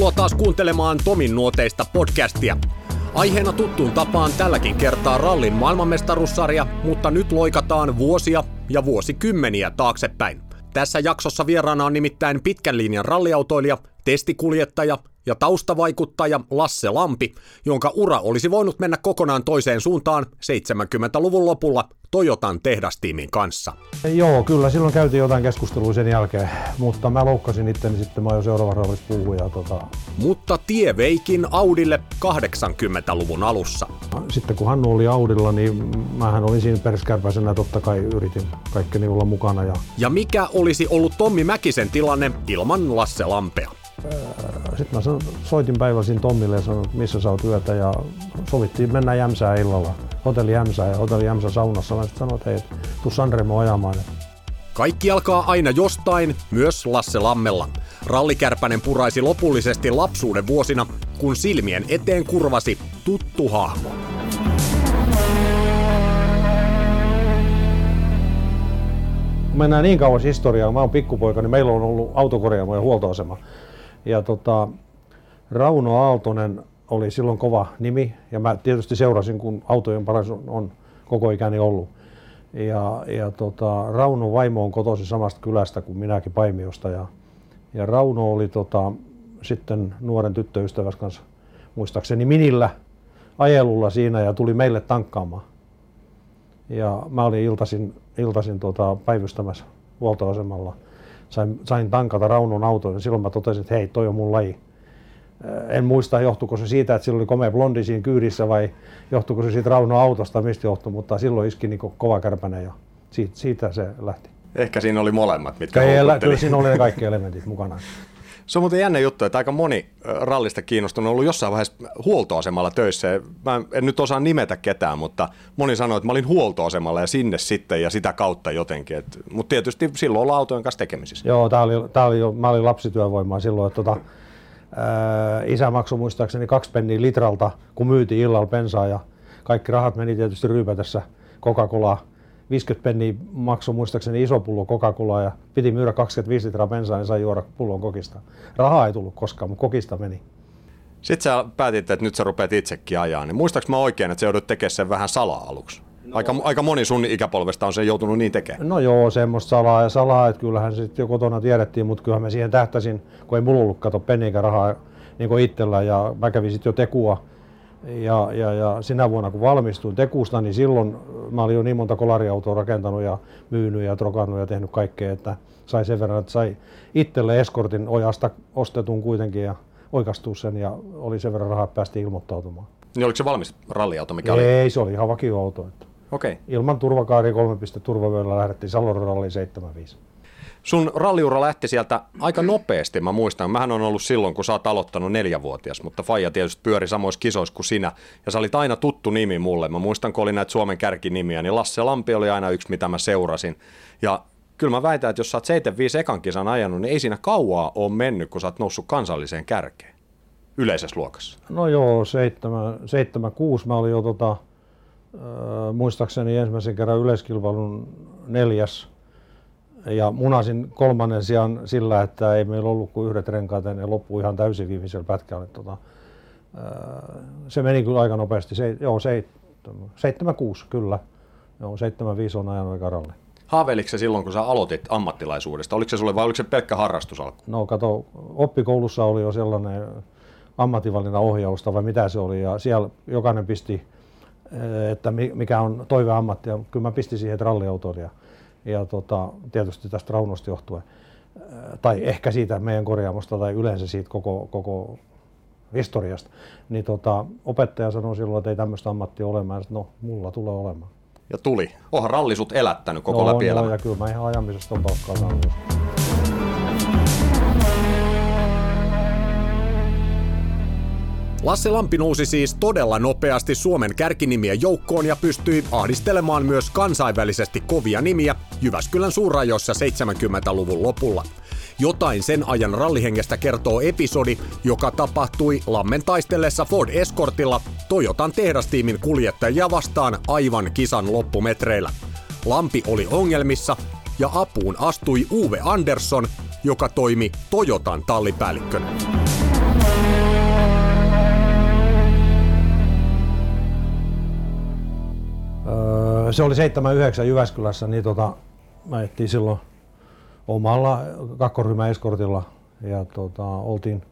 Tervetuloa taas kuuntelemaan Tomin nuoteista podcastia. Aiheena tuttuun tapaan tälläkin kertaa rallin maailmanmestaruussarja, mutta nyt loikataan vuosia ja vuosikymmeniä taaksepäin. Tässä jaksossa vieraana on nimittäin pitkän linjan ralliautoilija, testikuljettaja ja taustavaikuttaja Lasse Lampi, jonka ura olisi voinut mennä kokonaan toiseen suuntaan 70-luvun lopulla Toyotan tehdastiimin kanssa. Joo, kyllä silloin käytiin jotain keskustelua sen jälkeen, mutta mä loukkasin itteni sitten, mä jo seuraavan rallissa puhun. Ja tota... Mutta tie veikin Audille 80-luvun alussa. Sitten kun Hannu oli Audilla, niin mähän olin siinä perskärpäisenä, totta kai yritin kaikkeni olla mukana. Ja, ja mikä olisi ollut Tommi Mäkisen tilanne ilman Lasse Lampea? Sitten mä soitin päivällä Tommille ja sanoin, missä sä oot yötä ja sovittiin mennä Jämsää illalla. Hotelli Jämsää ja hotelli Jämsä saunassa. Mä sitten sanoin, että hei, tuu Sanremo ajamaan. Kaikki alkaa aina jostain, myös Lasse Lammella. Rallikärpänen puraisi lopullisesti lapsuuden vuosina, kun silmien eteen kurvasi tuttu hahmo. Mennään niin kauas historiaa, mä oon pikkupoika, niin meillä on ollut autokorjaamo ja huoltoasema. Ja tota, Rauno Aaltonen oli silloin kova nimi ja mä tietysti seurasin, kun autojen paras on, on koko ikäni ollut. Ja, ja tota, Rauno vaimo on kotoisin samasta kylästä kuin minäkin Paimiosta ja, ja Rauno oli tota, sitten nuoren tyttöystävässä kanssa muistaakseni Minillä ajelulla siinä ja tuli meille tankkaamaan. Ja mä olin iltasin, iltasin tota, päivystämässä huoltoasemalla sain, sain tankata Raunon auton ja silloin mä totesin, että hei, toi on mun laji. En muista, johtuiko se siitä, että sillä oli komea blondi siinä kyydissä vai johtuiko se siitä Raunon autosta, mistä johtui, mutta silloin iski niin kova kärpäne ja siitä, siitä se lähti. Ehkä siinä oli molemmat, mitkä Kyllä, kyllä siinä oli ne kaikki elementit mukana. Se on muuten jännä juttu, että aika moni rallista kiinnostunut on ollut jossain vaiheessa huoltoasemalla töissä. Mä en nyt osaa nimetä ketään, mutta moni sanoi, että mä olin huoltoasemalla ja sinne sitten ja sitä kautta jotenkin. mutta tietysti silloin ollaan autojen kanssa tekemisissä. Joo, tää oli, tää oli mä olin lapsityövoimaa silloin. Että tota, ää, isä maksoi muistaakseni kaksi penniä litralta, kun myytiin illalla bensaa ja kaikki rahat meni tietysti ryypätessä Coca-Colaa 50 penniä maksoi muistaakseni iso pullo Coca-Colaa ja piti myydä 25 litraa bensaa ja sai juoda pullon kokista. Rahaa ei tullut koskaan, mutta kokista meni. Sitten sä päätit, että nyt sä rupeat itsekin ajaa, niin muistaaks mä oikein, että sä joudut tekemään sen vähän salaa aluksi? No. Aika, aika moni sun ikäpolvesta on sen joutunut niin tekemään. No joo, semmoista salaa ja salaa, että kyllähän se jo kotona tiedettiin, mutta kyllähän mä siihen tähtäsin, kun ei mulla ollut kato penniäkään rahaa niin itsellä ja mä kävin sitten jo tekua ja, ja, ja sinä vuonna kun valmistuin Tekusta, niin silloin mä olin jo niin monta kolariautoa rakentanut ja myynyt ja trokannut ja tehnyt kaikkea, että sai sen verran, että sai itselle eskortin ojasta ostetun kuitenkin ja oikastua sen ja oli sen verran rahaa, että päästiin ilmoittautumaan. Niin oliko se valmis ralliauto, mikä Ei, oli? Ei, se oli ihan vakioauto. Että okay. Ilman turvakaari kolme piste turvavyöllä lähdettiin Salon ralli 75. Sun ralliura lähti sieltä aika nopeasti, mä muistan. Mähän on ollut silloin, kun sä oot aloittanut neljävuotias, mutta Faija tietysti pyöri samoissa kisoissa kuin sinä. Ja sä olit aina tuttu nimi mulle. Mä muistan, kun oli näitä Suomen kärkinimiä, niin Lasse Lampi oli aina yksi, mitä mä seurasin. Ja kyllä mä väitän, että jos sä oot 75 ekan kisan ajanut, niin ei siinä kauaa ole mennyt, kun sä oot noussut kansalliseen kärkeen yleisessä luokassa. No joo, 76 mä olin jo tota, muistaakseni ensimmäisen kerran yleiskilpailun neljäs ja munasin kolmannen sijaan sillä, että ei meillä ollut kuin yhdet renkaat ja ne loppui ihan täysin viimeisellä pätkällä. Tota, se meni kyllä aika nopeasti. Se, joo, 76 kyllä. Joo, 75 on ajanut eka ralli. Haaveiliko se silloin, kun sä aloitit ammattilaisuudesta? Oliko se sulle vai oliko se pelkkä harrastus alku? No kato, oppikoulussa oli jo sellainen ammatinvalinnan ohjausta vai mitä se oli ja siellä jokainen pisti, että mikä on toiveammatti ja kyllä mä pistin siihen ralliautoon ja tota, tietysti tästä raunosta johtuen, tai ehkä siitä meidän korjaamosta tai yleensä siitä koko, koko historiasta, niin tota, opettaja sanoi silloin, että ei tämmöistä ammattia ole, mä no mulla tulee olemaan. Ja tuli. Onhan rallisut elättänyt koko no, läpi no, ja kyllä mä ihan ajamisesta on palkkaa saanut. Lasse Lampi nousi siis todella nopeasti Suomen kärkinimien joukkoon ja pystyi ahdistelemaan myös kansainvälisesti kovia nimiä Jyväskylän suurajossa 70-luvun lopulla. Jotain sen ajan rallihengestä kertoo episodi, joka tapahtui Lammen taistellessa Ford Escortilla Toyotan tehdastiimin kuljettajia vastaan aivan kisan loppumetreillä. Lampi oli ongelmissa ja apuun astui Uwe Andersson, joka toimi Toyotan tallipäällikkönä. Se oli 79 Jyväskylässä, niin tota, mä ajettiin silloin omalla kakkoryhmän eskortilla ja tota, oltiin,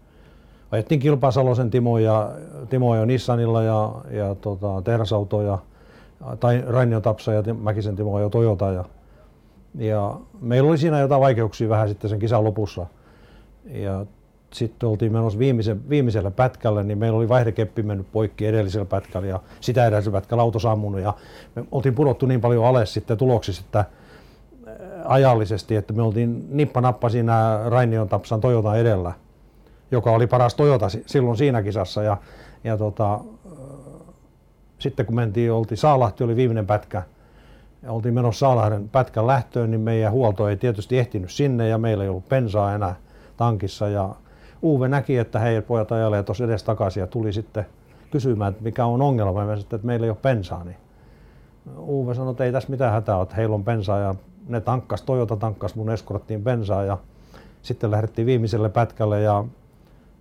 ajettiin Kilpa Salosen Timo ja, Timo ja Nissanilla ja, ja tota, tehdasautoja, tai Rainio Tapsa ja Mäkisen Timo ja Toyota ja, ja meillä oli siinä jotain vaikeuksia vähän sitten sen kisan lopussa. Ja sitten oltiin menossa viimeisen, viimeiselle pätkälle, niin meillä oli vaihdekeppi mennyt poikki edellisellä pätkällä ja sitä edellisellä pätkällä auto sammunut ja me oltiin pudottu niin paljon alas sitten tuloksissa, että ajallisesti, että me oltiin nippa-nappa siinä Rainion Tapsan Toyota edellä, joka oli paras Toyota silloin siinä kisassa. Ja, ja tota, sitten kun mentiin, oltiin Saalahti oli viimeinen pätkä, ja oltiin menossa Saalahden pätkän lähtöön, niin meidän huolto ei tietysti ehtinyt sinne ja meillä ei ollut pensaa enää tankissa. Ja Uwe näki, että hei pojat ajalee tuossa edes takaisin ja tuli sitten kysymään, että mikä on ongelma. Mä että meillä ei ole pensaa. Niin Uwe sanoi, että ei tässä mitään hätää ole, että heillä on pensaa ja ne tankkas, Toyota tankkas mun eskorttiin bensaa ja sitten lähdettiin viimeiselle pätkälle ja,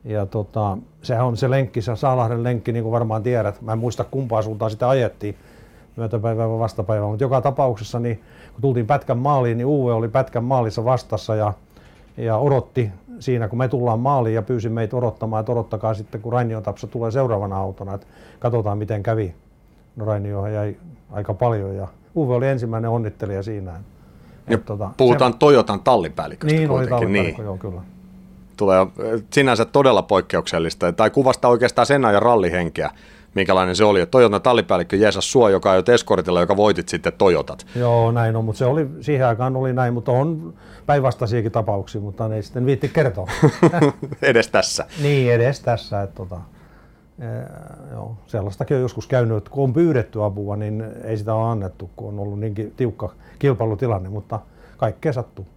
ja tota, sehän on se lenkki, se Saalahden lenkki, niin kuin varmaan tiedät. Mä en muista kumpaa suuntaan sitä ajettiin, myötäpäivää vai vastapäivää, mutta joka tapauksessa niin kun tultiin pätkän maaliin, niin Uwe oli pätkän maalissa vastassa ja, ja odotti siinä, kun me tullaan maaliin ja pyysi meitä odottamaan, että odottakaa sitten, kun Rainion Tapsa tulee seuraavana autona, että katsotaan miten kävi. No Rainiohan jäi aika paljon ja Uwe oli ensimmäinen onnittelija siinä. Ja tota, puhutaan se, Toyotan tallipäälliköstä Niin, oli tallipäällikö, niin. joo kyllä. Tulee sinänsä todella poikkeuksellista, tai kuvasta oikeastaan sen ajan rallihenkeä, minkälainen se oli. Toyotan tallipäällikkö Jeesas Suo, joka jo Escortilla, joka voitit sitten Toyotat. Joo, näin on, mutta se oli, siihen aikaan oli näin, mutta on päinvastaisiakin tapauksia, mutta ei sitten viitti kertoa. edes tässä. Niin, edes tässä. Että tota, e, joo, sellaistakin on joskus käynyt, että kun on pyydetty apua, niin ei sitä ole annettu, kun on ollut niinkin tiukka kilpailutilanne, mutta kaikkea sattuu.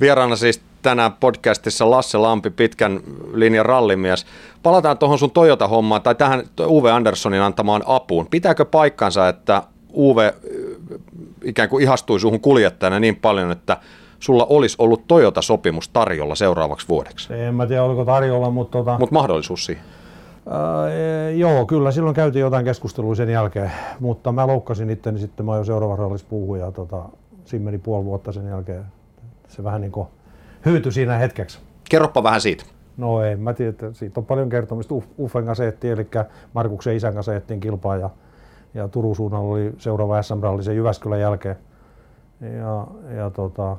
Vieraana siis tänään podcastissa Lasse Lampi, pitkän linjan rallimies. Palataan tuohon sun Toyota-hommaan tai tähän Uwe Anderssonin antamaan apuun. Pitääkö paikkansa, että Uwe äh, ikään kuin ihastui suhun kuljettajana niin paljon, että sulla olisi ollut Toyota-sopimus tarjolla seuraavaksi vuodeksi? En mä tiedä, oliko tarjolla, mutta... Tota... Mutta mahdollisuus siihen? Äh, joo, kyllä silloin käytiin jotain keskustelua sen jälkeen, mutta mä loukkasin itteni sitten, mä jo seuraavassa rallissa puhuin ja tota, siinä meni puoli vuotta sen jälkeen. Se vähän niin kuin hyytyi siinä hetkeksi. Kerropa vähän siitä. No ei, mä tiedän, että siitä on paljon kertomista. Uffen kanssa eli Markuksen isän kanssa ettiin kilpaa ja, ja Turun suunnalla oli seuraava SM-ralli sen Jyväskylän jälkeen. Ja, ja tota,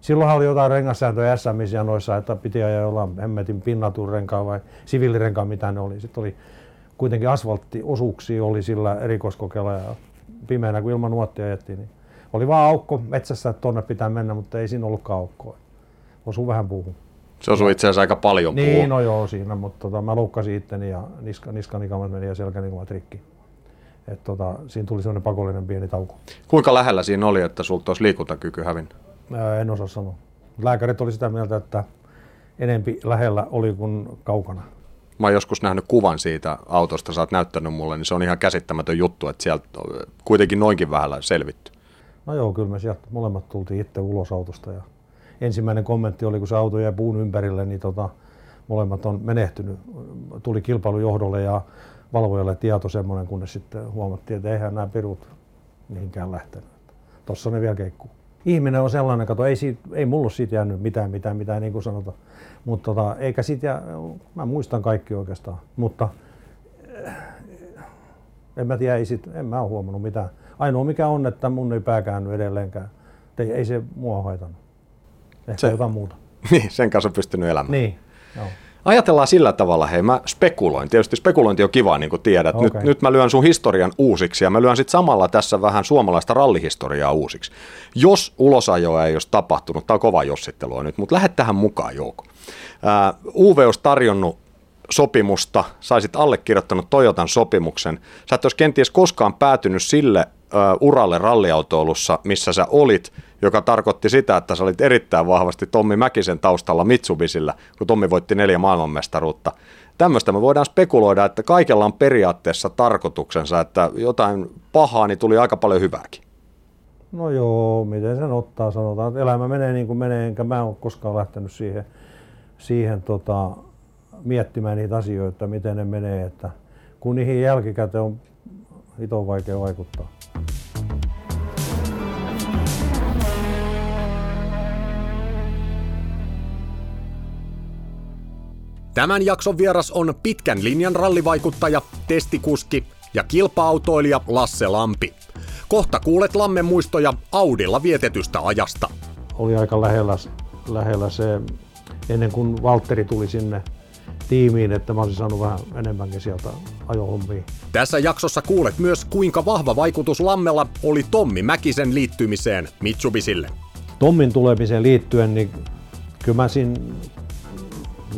silloinhan oli jotain rengassääntöjä ja noissa, että piti ajaa jollain hemmetin pinnaturenkaan vai siviilirenkaan, mitä ne oli. Sitten oli kuitenkin asfalttiosuuksia oli sillä erikoiskokeella ja pimeänä, kun ilman nuottia ajettiin, niin oli vaan aukko metsässä, että tonne pitää mennä, mutta ei siinä ollutkaan aukkoa. Osuu vähän puuhun. Se osui itse asiassa aika paljon puuhun. Niin, no joo siinä, mutta tota, mä loukkasin itteni ja niska, niskanikamat meni ja selkänikamat rikki. Et tota, siinä tuli sellainen pakollinen pieni tauko. Kuinka lähellä siinä oli, että sulta olisi liikuntakyky hävinnyt? En osaa sanoa. Lääkärit oli sitä mieltä, että enempi lähellä oli kuin kaukana. Mä oon joskus nähnyt kuvan siitä autosta, sä oot näyttänyt mulle, niin se on ihan käsittämätön juttu, että sieltä kuitenkin noinkin vähällä selvitty. No joo, kyllä me sieltä molemmat tultiin itse ulos autosta ja ensimmäinen kommentti oli, kun se auto jäi puun ympärille, niin tota, molemmat on menehtynyt. Tuli kilpailujohdolle ja valvojalle tieto semmoinen, kunnes sitten huomattiin, että eihän nämä pirut mihinkään lähtenyt. Tuossa ne vielä keikkuu. Ihminen on sellainen, kato, ei, siitä, ei mulla siitä jäänyt mitään, mitään, mitään niin kuin sanotaan. Mutta tota, eikä siitä, jää, mä muistan kaikki oikeastaan, mutta eh, en mä tiedä, ei sit, en mä ole huomannut mitään. Ainoa mikä on, että mun ei pää käänny edelleenkään. Ei, ei se mua haitannut. Ehkä se, jotain muuta. Niin, sen kanssa on pystynyt elämään. Niin, joo. Ajatellaan sillä tavalla, hei mä spekuloin. Tietysti spekulointi on kiva, niin kuin tiedät. Okay. Nyt, nyt mä lyön sun historian uusiksi ja mä lyön sitten samalla tässä vähän suomalaista rallihistoriaa uusiksi. Jos ulosajoa ei olisi tapahtunut, tämä on kova jossittelua nyt, mutta lähde tähän mukaan Jouko. Uh, UV olisi tarjonnut sopimusta, saisit allekirjoittanut Toyotan sopimuksen. Sä et olisi kenties koskaan päätynyt sille uralle ralliautoilussa, missä sä olit, joka tarkoitti sitä, että sä olit erittäin vahvasti Tommi Mäkisen taustalla Mitsubisilla, kun Tommi voitti neljä maailmanmestaruutta. Tämmöistä me voidaan spekuloida, että kaikella on periaatteessa tarkoituksensa, että jotain pahaa, niin tuli aika paljon hyvääkin. No joo, miten sen ottaa, sanotaan, että elämä menee niin kuin menee, enkä mä ole koskaan lähtenyt siihen, siihen tota, miettimään niitä asioita, miten ne menee, että kun niihin jälkikäteen on hito vaikea vaikuttaa. Tämän jakson vieras on pitkän linjan rallivaikuttaja, testikuski ja kilpa-autoilija Lasse Lampi. Kohta kuulet Lammen muistoja Audilla vietetystä ajasta. Oli aika lähellä, lähellä se, ennen kuin Valtteri tuli sinne tiimiin, että mä olisin saanut vähän enemmänkin sieltä ajohommia. Tässä jaksossa kuulet myös, kuinka vahva vaikutus Lammella oli Tommi Mäkisen liittymiseen Mitsubisille. Tommin tulemiseen liittyen, niin kyllä mä siinä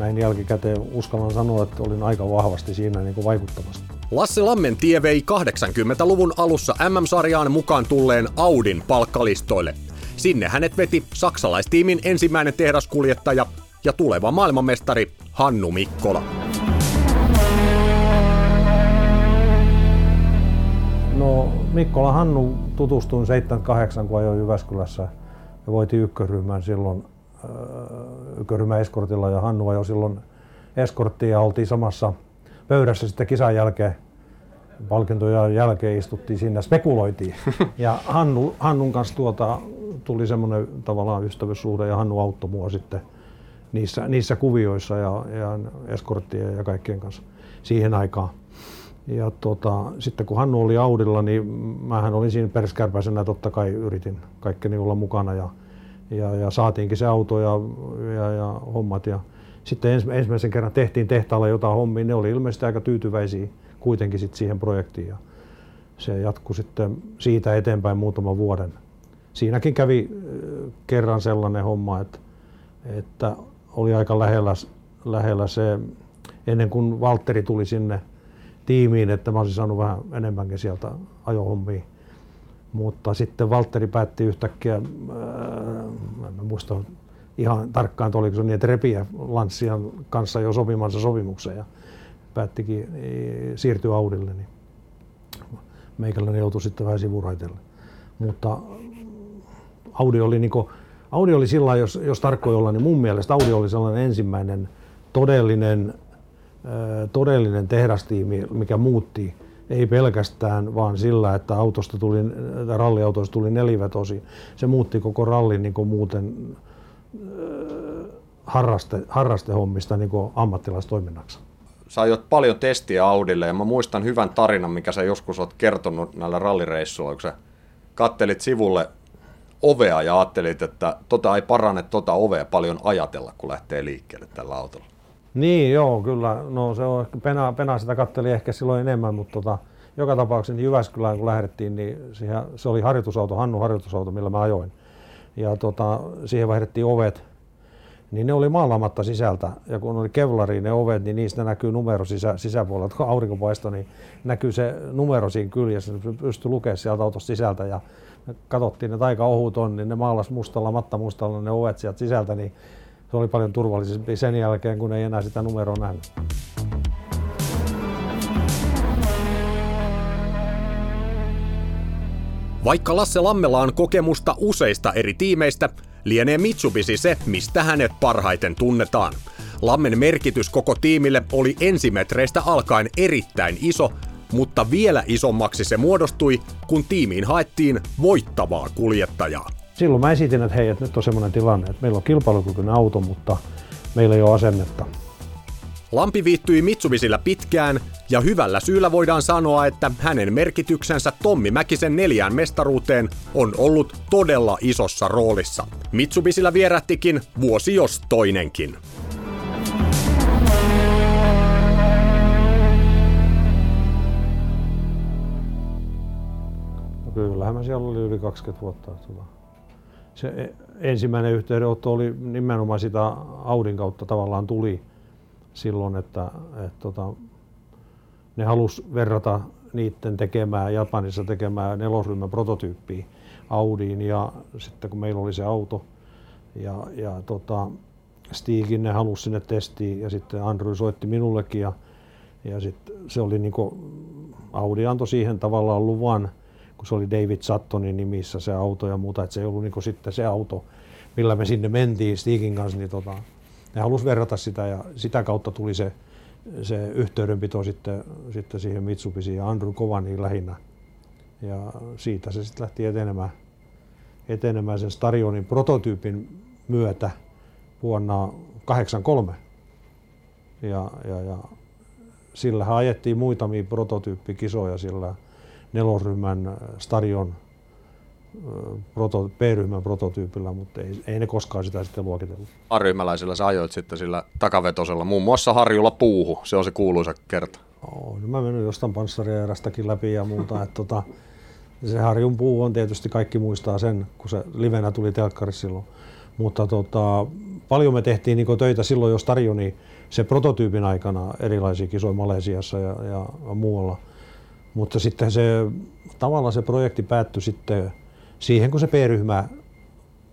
näin jälkikäteen uskallan sanoa, että olin aika vahvasti siinä niin kuin vaikuttamassa. Lasse Lammen tie vei 80-luvun alussa MM-sarjaan mukaan tulleen Audin palkkalistoille. Sinne hänet veti saksalaistiimin ensimmäinen tehdaskuljettaja ja tuleva maailmanmestari Hannu Mikkola. No Mikkola Hannu tutustuin 78, kun ajoin Jyväskylässä ja voiti ykköryhmän silloin ykköryhmän eskortilla ja Hannu ajoi silloin eskorttia ja oltiin samassa pöydässä sitten kisan jälkeen palkintojen jälkeen istuttiin siinä, spekuloitiin. Ja Hannu, Hannun kanssa tuota, tuli semmoinen tavallaan ystävyyssuhde ja Hannu auttoi mua sitten niissä, niissä kuvioissa ja, ja eskorttien ja kaikkien kanssa siihen aikaan. Ja tota, sitten kun Hannu oli Audilla, niin mähän olin siinä perskärpäisenä, totta kai yritin kaikkeni olla mukana ja, ja, ja saatiinkin se auto ja, ja, ja hommat. Ja sitten ens, ensimmäisen kerran tehtiin tehtaalla jotain hommia, ne oli ilmeisesti aika tyytyväisiä kuitenkin sit siihen projektiin ja se jatkui sitten siitä eteenpäin muutaman vuoden. Siinäkin kävi kerran sellainen homma, että, että oli aika lähellä, lähellä se, ennen kuin Valtteri tuli sinne tiimiin, että mä olisin saanut vähän enemmänkin sieltä ajohommia. Mutta sitten Valtteri päätti yhtäkkiä, ää, en muista ihan tarkkaan, että oliko se niin, että repiä Lanssian kanssa jo sopimansa sopimuksen ja päättikin e, siirtyä Audille, niin meikäläinen joutui sitten vähän sivuraitelle. Mutta Audi oli niin kuin, Audi oli sillä jos, jos tarkkoin olla, niin mun mielestä Audi oli sellainen ensimmäinen todellinen, todellinen tehdastiimi, mikä muutti ei pelkästään vaan sillä, että autosta tuli, ralliautoista tuli nelivetosi. Se muutti koko rallin niin muuten harraste, harrastehommista niin ammattilaistoiminnaksi. Sä ajot paljon testiä Audille ja mä muistan hyvän tarinan, mikä sä joskus oot kertonut näillä rallireissuilla, kun sä kattelit sivulle ovea ja ajattelit, että tota ei parane tota ovea paljon ajatella, kun lähtee liikkeelle tällä autolla. Niin, joo, kyllä. No se on, Pena, Pena sitä katteli ehkä silloin enemmän, mutta tota, joka tapauksessa niin Jyväskylään kun lähdettiin, niin siihen, se oli harjoitusauto, Hannu harjoitusauto, millä mä ajoin. Ja tota, siihen vaihdettiin ovet, niin ne oli maalaamatta sisältä. Ja kun oli kevlari ne ovet, niin niistä näkyy numero sisä, sisäpuolella. Kun aurinko paistoi, niin näkyy se numero siinä kyljessä. Se pystyi lukemaan sieltä autosta sisältä. Ja katsottiin, että aika ohut on, niin ne maalas mustalla, matta mustalla ne ovet sieltä sisältä, niin se oli paljon turvallisempi sen jälkeen, kun ei enää sitä numeroa nähnyt. Vaikka Lasse Lammella on kokemusta useista eri tiimeistä, lienee Mitsubishi se, mistä hänet parhaiten tunnetaan. Lammen merkitys koko tiimille oli ensimetreistä alkaen erittäin iso, mutta vielä isommaksi se muodostui, kun tiimiin haettiin voittavaa kuljettajaa. Silloin mä esitin, että hei, että nyt on semmoinen tilanne, että meillä on kilpailukykyinen auto, mutta meillä ei ole asennetta. Lampi viittyi Mitsubisillä pitkään, ja hyvällä syyllä voidaan sanoa, että hänen merkityksensä Tommi Mäkisen neljään mestaruuteen on ollut todella isossa roolissa. Mitsubisillä vierähtikin vuosi jos toinenkin. No kyllähän mä siellä oli yli 20 vuotta. Se e- ensimmäinen yhteydenotto oli nimenomaan sitä Audin kautta tavallaan tuli silloin, että, että tota, ne halus verrata niiden tekemää, Japanissa tekemää nelosryhmän prototyyppiä Audiin ja sitten kun meillä oli se auto ja, ja tota, Stigin ne halusi sinne testiin ja sitten Andrew soitti minullekin ja, ja sitten se oli niinku, Audi antoi siihen tavallaan luvan, kun se oli David Suttonin nimissä se auto ja muuta, että se ei ollut niinku sitten se auto, millä me sinne mentiin Stigin kanssa, niin tota, ne halusi verrata sitä ja sitä kautta tuli se, se yhteydenpito sitten, sitten siihen Mitsubisiin ja Andrew Kovaniin lähinnä. Ja siitä se sitten lähti etenemään, etenemään sen Starionin prototyypin myötä vuonna 1983. Ja, ja, ja sillä ajettiin muutamia prototyyppikisoja sillä nelosryhmän stadion proto, B-ryhmän prototyypillä, mutta ei, ei ne koskaan sitä sitten luokitellut. A-ryhmäläisillä sä ajoit sitten sillä takavetosella, muun muassa Harjulla puuhu, se on se kuuluisa kerta. Oh, no mä menin jostain panssarierästäkin läpi ja muuta, että tota, se Harjun puu on tietysti, kaikki muistaa sen, kun se livenä tuli telkkarissa silloin. Mutta tota, paljon me tehtiin niin töitä silloin, jos tarjoni se prototyypin aikana erilaisia kisoja Malesiassa ja, ja muualla. Mutta sitten se, tavallaan se projekti päättyi sitten siihen, kun se P-ryhmä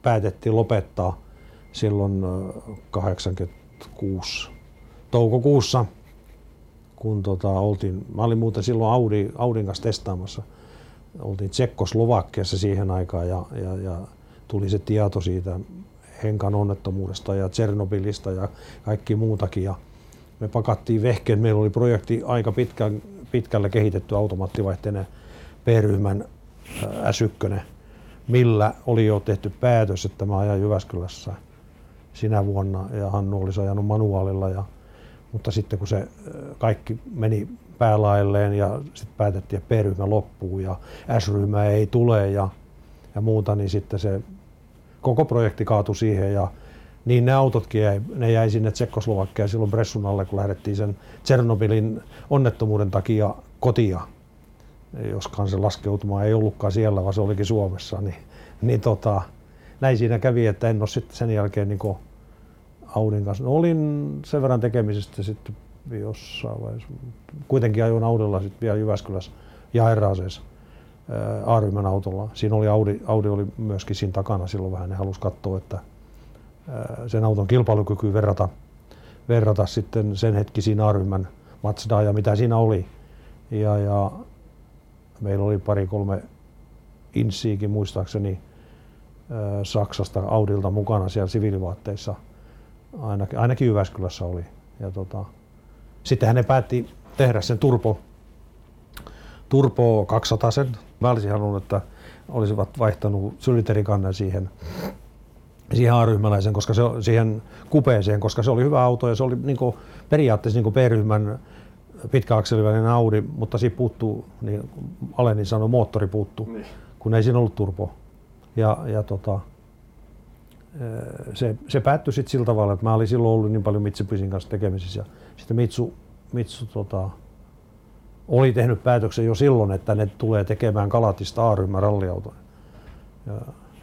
päätettiin lopettaa silloin 86 toukokuussa, kun tota, oltiin, mä olin muuten silloin Audi, Audin kanssa testaamassa, oltiin Tsekkoslovakiassa siihen aikaan ja, ja, ja tuli se tieto siitä Henkan onnettomuudesta ja Tsernobylista ja kaikki muutakin. Ja me pakattiin vehkeen. Meillä oli projekti aika pitkän, pitkälle kehitetty automaattivaihteinen P-ryhmän S1, millä oli jo tehty päätös, että mä ajan Jyväskylässä sinä vuonna ja Hannu olisi ajanut manuaalilla. Ja, mutta sitten kun se kaikki meni päälailleen ja sitten päätettiin, että P-ryhmä loppuu ja S-ryhmä ei tule ja, ja muuta, niin sitten se koko projekti kaatui siihen ja niin ne autotkin jäi, ne jäi sinne Tsekkoslovakia silloin Bressun alle, kun lähdettiin sen Tsernobylin onnettomuuden takia kotia. Joskaan se laskeutuma ei ollutkaan siellä, vaan se olikin Suomessa. Niin, niin tota, näin siinä kävi, että en ole sitten sen jälkeen niin Audin kanssa. No, olin sen verran tekemisestä sitten jossain vaiheessa. Kuitenkin ajoin Audilla sitten vielä Jyväskylässä ja Eraaseessa A-ryhmän autolla. Siinä oli Audi, Audi oli myöskin siinä takana silloin vähän. Ne halusi katsoa, että sen auton kilpailukyky verrata, verrata sitten sen hetkisiin A-ryhmän ja mitä siinä oli. Ja, ja meillä oli pari-kolme insiikin muistaakseni Saksasta Audilta mukana siellä siviilivaatteissa. Ainakin, ainakin Jyväskylässä oli. Ja tota, sitten ne päätti tehdä sen turbo, turbo 200 sen. Mä olisin halunnut, että olisivat vaihtanut syliterikannan siihen siihen A-ryhmäläisen, koska se, siihen kupeeseen, koska se oli hyvä auto ja se oli niin kuin, periaatteessa niin B-ryhmän pitkäakselivälinen Audi, mutta siinä puuttuu, niin Aleni sanoi, moottori puuttuu, niin. kun ei siinä ollut turbo. Ja, ja tota, se, se päättyi sitten sillä tavalla, että mä olin silloin ollut niin paljon Mitsubishin kanssa tekemisissä. Sitten Mitsu, Mitsu tota, oli tehnyt päätöksen jo silloin, että ne tulee tekemään Kalatista A-ryhmän ralliautoja. Ja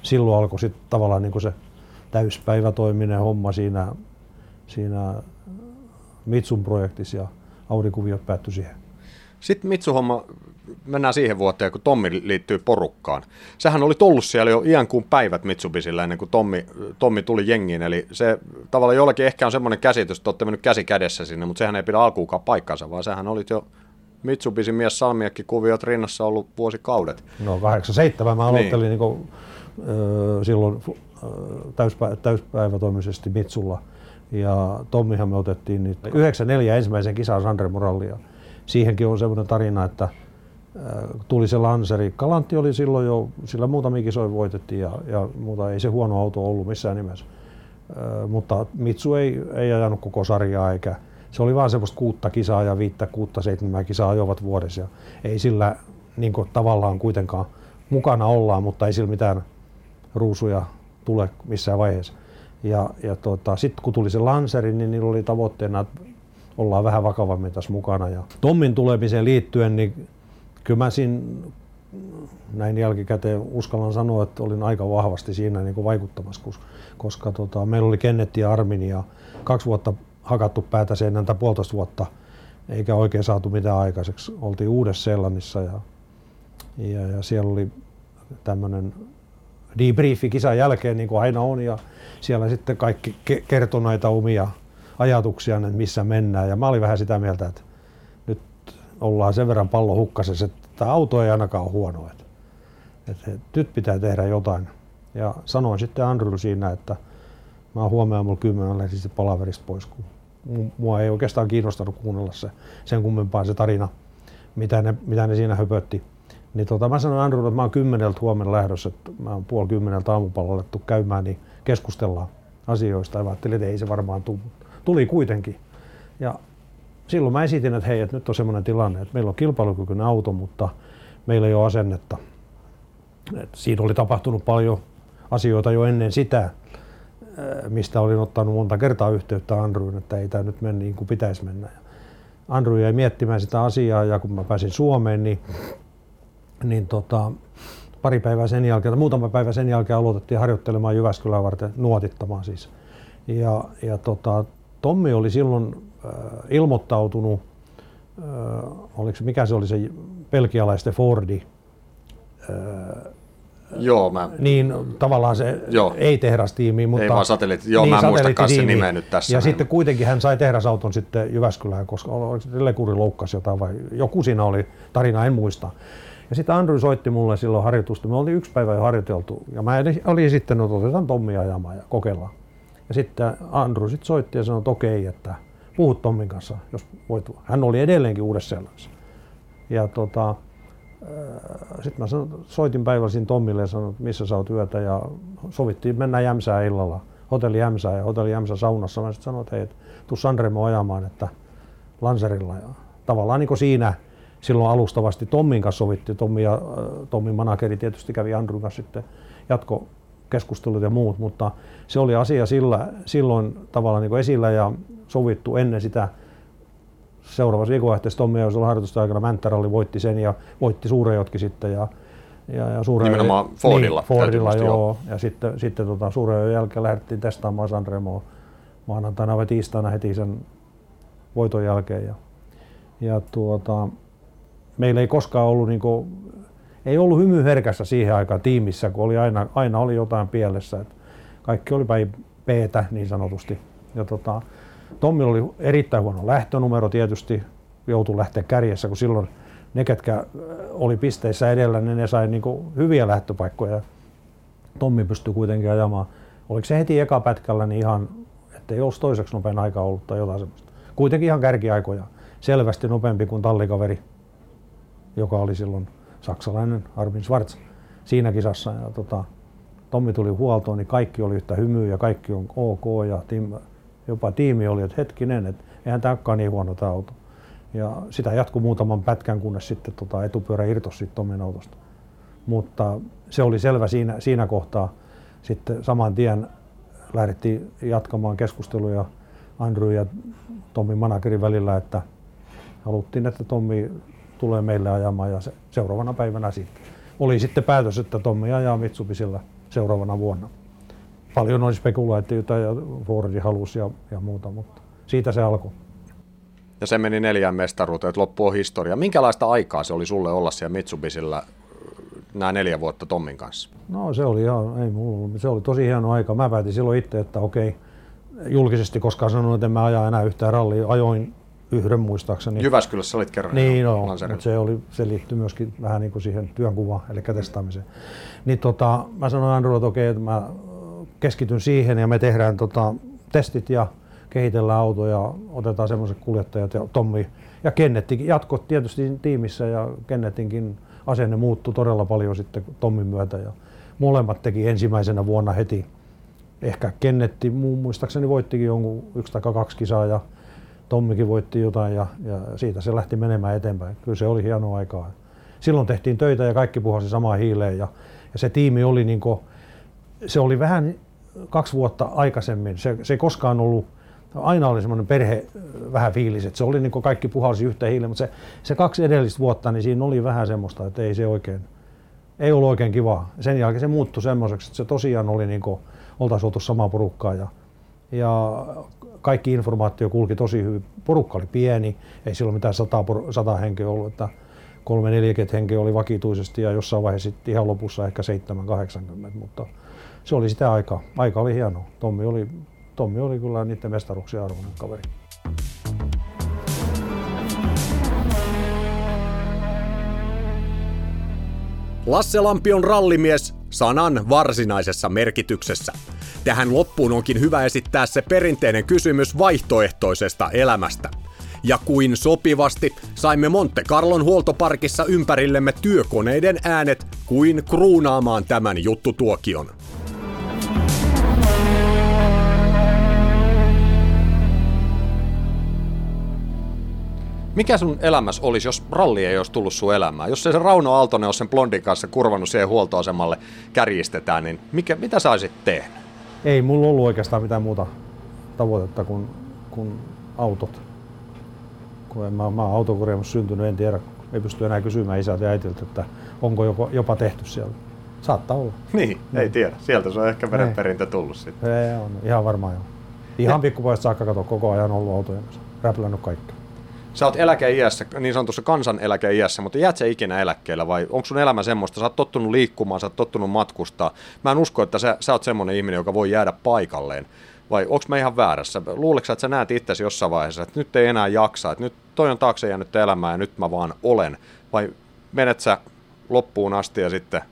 silloin alkoi sitten tavallaan niin se täyspäivätoiminen homma siinä, siinä Mitsun projektissa ja Audi-kuviot päättyi siihen. Sitten Mitsu-homma, mennään siihen vuoteen, kun Tommi liittyy porukkaan. Sähän oli tullut siellä jo iän kuin päivät Mitsubisilla ennen kuin Tommi, Tommi tuli jengiin, eli se tavallaan jollakin ehkä on semmoinen käsitys, että olette mennyt käsi kädessä sinne, mutta sehän ei pidä alkuukaan paikkansa, vaan sehän olit jo Mitsubishi mies Salmiakki kuviot rinnassa ollut vuosikaudet. No 87 mä aloittelin niin. Niin kuin, äh, silloin täyspä, täyspäivätoimisesti Mitsulla. Ja Tommihan me otettiin nyt 94 ensimmäisen kisan Sandre Morallia. Siihenkin on sellainen tarina, että tuli se Lanseri. Kalantti oli silloin jo, sillä muutamia kisoja voitettiin ja, ja muuta ei se huono auto ollut missään nimessä. mutta Mitsu ei, ei ajanut koko sarjaa eikä, se oli vaan semmoista kuutta kisaa ja viittä, kuutta, seitsemää kisaa ajoivat vuodessa. Ja ei sillä niin tavallaan kuitenkaan mukana ollaan, mutta ei sillä mitään ruusuja tule missään vaiheessa. Ja, ja tota, sitten kun tuli se Lanseri, niin niillä oli tavoitteena, että ollaan vähän vakavammin tässä mukana. Ja Tommin tulemiseen liittyen, niin kyllä mä siinä näin jälkikäteen uskallan sanoa, että olin aika vahvasti siinä niin kuin vaikuttamassa, koska, koska tota, meillä oli Kennetti ja Armin ja kaksi vuotta hakattu päätä sen tai puolitoista vuotta, eikä oikein saatu mitään aikaiseksi. Oltiin Uudessa-Seelannissa ja, ja, ja siellä oli tämmöinen debriefi kisan jälkeen, niin kuin aina on, ja siellä sitten kaikki kertoi näitä omia ajatuksia, että missä mennään. Ja mä olin vähän sitä mieltä, että nyt ollaan sen verran pallo hukkasessa, että tämä auto ei ainakaan ole huono. Että, että, nyt pitää tehdä jotain. Ja sanoin sitten Andrew siinä, että mä huomenna mulla kymmenen sitten palaverista pois, kun mua ei oikeastaan kiinnostanut kuunnella se, sen kummempaa se tarina, mitä ne, mitä ne siinä höpötti. Niin tota, mä sanoin Andrewlle, että mä oon kymmeneltä huomenna lähdössä, että mä oon puoli kymmeneltä aamupalla alettu käymään, niin keskustellaan asioista. Ja ajattelin, että ei se varmaan tule. Tuli kuitenkin. Ja silloin mä esitin, että hei, että nyt on semmoinen tilanne, että meillä on kilpailukykyinen auto, mutta meillä ei ole asennetta. Et siinä oli tapahtunut paljon asioita jo ennen sitä, mistä olin ottanut monta kertaa yhteyttä Andrewn, että ei tämä nyt mene niin kuin pitäisi mennä. Andrew jäi miettimään sitä asiaa ja kun mä pääsin Suomeen, niin, niin tota, pari päivää sen jälkeen, tai muutama päivä sen jälkeen aloitettiin harjoittelemaan Jyväskylää varten nuotittamaan siis. Ja, ja tota, Tommi oli silloin äh, ilmoittautunut, äh, oliko, mikä se oli se belgialaisten Fordi, äh, Joo, mä... Niin tavallaan se Joo. ei tehdastiimi, mutta... Ei vaan satelliitti, joo niin, mä en muista sen nimeä nyt tässä. Ja näin. sitten kuitenkin hän sai tehdasauton sitten Jyväskylään, koska Lekuri loukkasi jotain vai joku siinä oli, tarina en muista. Ja sitten Andrew soitti mulle silloin harjoitusta. Me oltiin yksi päivä jo harjoiteltu ja mä olin sitten, että otetaan Tommi ajamaan ja kokeillaan. Ja sitten Andrew sitten soitti ja sanoi, että okei, että puhut Tommin kanssa, jos voit. Hän oli edelleenkin uudessa Ja tota, sitten mä sanon, soitin päivällisin Tommille ja sanoin, missä sä oot yötä ja sovittiin mennä Jämsää illalla, hotelli Jämsää ja hotelli Jämsä saunassa. Mä sitten sanoin, että hei, tuu Sanremo ajamaan, että Lanserilla. Ja tavallaan niin siinä silloin alustavasti Tommin kanssa sovittiin. Tommi ja Tommin manageri tietysti kävi Andrew kanssa sitten jatko keskustelut ja muut, mutta se oli asia sillä, silloin tavallaan niin esillä ja sovittu ennen sitä seuraavassa viikonvaihteessa Tommi Oisella harjoitusta aikana Mänttäralli voitti sen ja voitti Suurejotkin sitten ja ja, ja suure, Nimenomaan Fordilla. Niin, Fordilla joo. joo. Ja sitten, sitten tota, suuren jälkeen lähdettiin testaamaan Sanremoa maanantaina vai tiistaina heti sen voiton jälkeen. Ja, ja tuota, meillä ei koskaan ollut, niin kuin, ei ollut hymy herkässä siihen aikaan tiimissä, kun oli aina, aina oli jotain pielessä. Että kaikki oli päin p niin sanotusti. Ja tota, Tommi oli erittäin huono lähtönumero tietysti, joutui lähteä kärjessä, kun silloin ne, ketkä oli pisteissä edellä, niin ne sai niinku hyviä lähtöpaikkoja. Tommi pystyi kuitenkin ajamaan. Oliko se heti eka pätkällä niin ihan, ettei olisi toiseksi nopein aika ollut tai jotain semmoista. Kuitenkin ihan kärkiaikoja. Selvästi nopeampi kuin tallikaveri, joka oli silloin saksalainen Armin Schwarz siinä kisassa. Ja tota, Tommi tuli huoltoon, niin kaikki oli yhtä hymyä ja kaikki on ok ja Tim jopa tiimi oli, että hetkinen, että eihän tämä olekaan niin huono tämä auto. Ja sitä jatkui muutaman pätkän, kunnes sitten tota etupyörä irtosi sitten Tommin autosta. Mutta se oli selvä siinä, siinä kohtaa. Sitten saman tien lähdettiin jatkamaan keskusteluja Andrew ja Tommin managerin välillä, että haluttiin, että Tommi tulee meille ajamaan ja se, seuraavana päivänä sitten. Oli sitten päätös, että Tommi ajaa Mitsubisilla seuraavana vuonna paljon oli spekulaatioita ja Fordi halusi ja, ja muuta, mutta siitä se alkoi. Ja se meni neljään mestaruuteen, että loppu on historia. Minkälaista aikaa se oli sulle olla siellä Mitsubisilla nämä neljä vuotta Tommin kanssa? No se oli ihan, ei mulla, se oli tosi hieno aika. Mä päätin silloin itse, että okei, julkisesti koskaan sanonut, että en mä aja enää yhtään rallia. Ajoin yhden muistaakseni. Jyväskylässä olit kerran. Niin, no, mutta se, oli, se liittyy myöskin vähän niin kuin siihen työnkuvaan, eli testaamiseen. Niin tota, mä sanoin Andrew, että okei, että mä keskityn siihen ja me tehdään tota, testit ja kehitellään autoja, otetaan semmoiset kuljettajat ja Tommi ja Kennettikin jatkot tietysti tiimissä ja Kennettinkin asenne muuttui todella paljon sitten Tommin myötä ja molemmat teki ensimmäisenä vuonna heti. Ehkä Kennetti muistaakseni voittikin jonkun yksi tai kaksi kisaa ja Tommikin voitti jotain ja, ja siitä se lähti menemään eteenpäin. Kyllä se oli hieno aikaa. Silloin tehtiin töitä ja kaikki puhasi samaan hiileen ja, ja se tiimi oli niin kuin, se oli vähän kaksi vuotta aikaisemmin, se, se ei koskaan ollut, aina oli semmoinen perhe vähän fiilis, että se oli niin kuin kaikki puhalsi yhteen hiileen, mutta se, se kaksi edellistä vuotta, niin siinä oli vähän semmoista, että ei se oikein, ei ollut oikein kiva. Sen jälkeen se muuttui semmoiseksi, että se tosiaan oli niin kuin, oltaisiin oltu samaa porukkaa ja, ja kaikki informaatio kulki tosi hyvin. Porukka oli pieni, ei silloin mitään sata, sata henkeä ollut, että kolme 40 henkeä oli vakituisesti ja jossain vaiheessa sitten ihan lopussa ehkä 7-80, mutta se oli sitä aikaa. Aika oli hieno. Tommi oli, Tommi oli kyllä niiden mestaruksia arvoinen kaveri. Lasse Lampi on rallimies sanan varsinaisessa merkityksessä. Tähän loppuun onkin hyvä esittää se perinteinen kysymys vaihtoehtoisesta elämästä. Ja kuin sopivasti saimme Monte Carlon huoltoparkissa ympärillemme työkoneiden äänet kuin kruunaamaan tämän juttutuokion. Mikä sun elämässä olisi, jos ralli ei olisi tullut sun elämään? Jos se, se Rauno Aaltonen olisi sen blondin kanssa kurvannut siihen huoltoasemalle kärjistetään, niin mikä, mitä sä olisit tehnyt? Ei mulla ollut oikeastaan mitään muuta tavoitetta kuin, kuin autot. Kun en, mä, mä oon autokorjaamassa syntynyt, en tiedä, ei pysty enää kysymään isältä ja äitiltä, että onko jopa, jopa tehty siellä. Saattaa olla. Niin, ei tiedä. Sieltä se on ehkä verenperintö tullut sitten. Ei, on, ihan varmaan joo. Ihan pikkupojasta saakka kato koko ajan ollut autojen kanssa. Räplännyt kaikkea. Sä oot eläkeiässä, niin sanotussa kansaneläkeiässä, mutta jäät sä ikinä eläkkeellä vai onko sun elämä semmoista, sä oot tottunut liikkumaan, sä oot tottunut matkustaa. Mä en usko, että sä, sä oot semmoinen ihminen, joka voi jäädä paikalleen. Vai onko mä ihan väärässä? Luuleeko että sä näet itsesi jossain vaiheessa, että nyt ei enää jaksa, että nyt toi on taakse jäänyt elämää ja nyt mä vaan olen? Vai menet sä loppuun asti ja sitten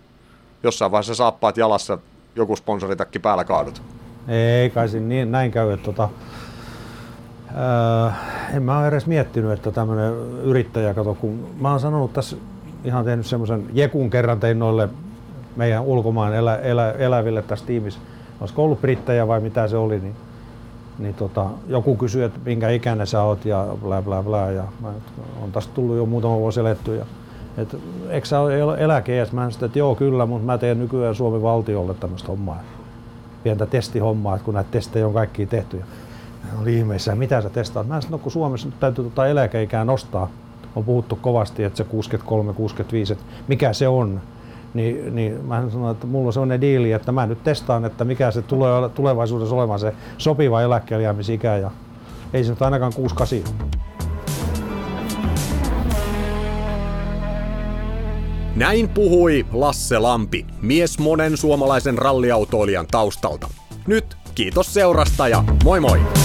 jossain vaiheessa saappaat jalassa joku sponsoritakki päällä kaadut? Ei kai siinä niin, näin käy, että tota, en mä ole edes miettinyt, että tämmöinen yrittäjä, kato, kun mä oon sanonut tässä ihan tehnyt semmoisen jekun kerran tein noille meidän ulkomaan elä, elä, eläville tässä tiimissä, olisiko ollut brittejä vai mitä se oli, niin, niin tota, joku kysyi, että minkä ikäinen sä oot ja bla bla bla ja mä, on tästä tullut jo muutama vuosi eletty ja että eikö sä ole eläkeiässä? Mä sanoin, että joo kyllä, mutta mä teen nykyään Suomen valtiolle tämmöistä hommaa. Pientä testihommaa, että kun näitä testejä on kaikki tehty. Oli ihmeessä, mitä sä testaat? Mä sanoin, no kun Suomessa nyt täytyy tota eläkeikää nostaa. On puhuttu kovasti, että se 63-65, että mikä se on. Niin, niin mä sanoin, että mulla on sellainen diili, että mä nyt testaan, että mikä se tulee tulevaisuudessa olemaan se sopiva eläkkeelle ja ei se nyt ainakaan 68 Näin puhui Lasse Lampi, mies monen suomalaisen ralliautoilijan taustalta. Nyt kiitos seurasta ja moi moi!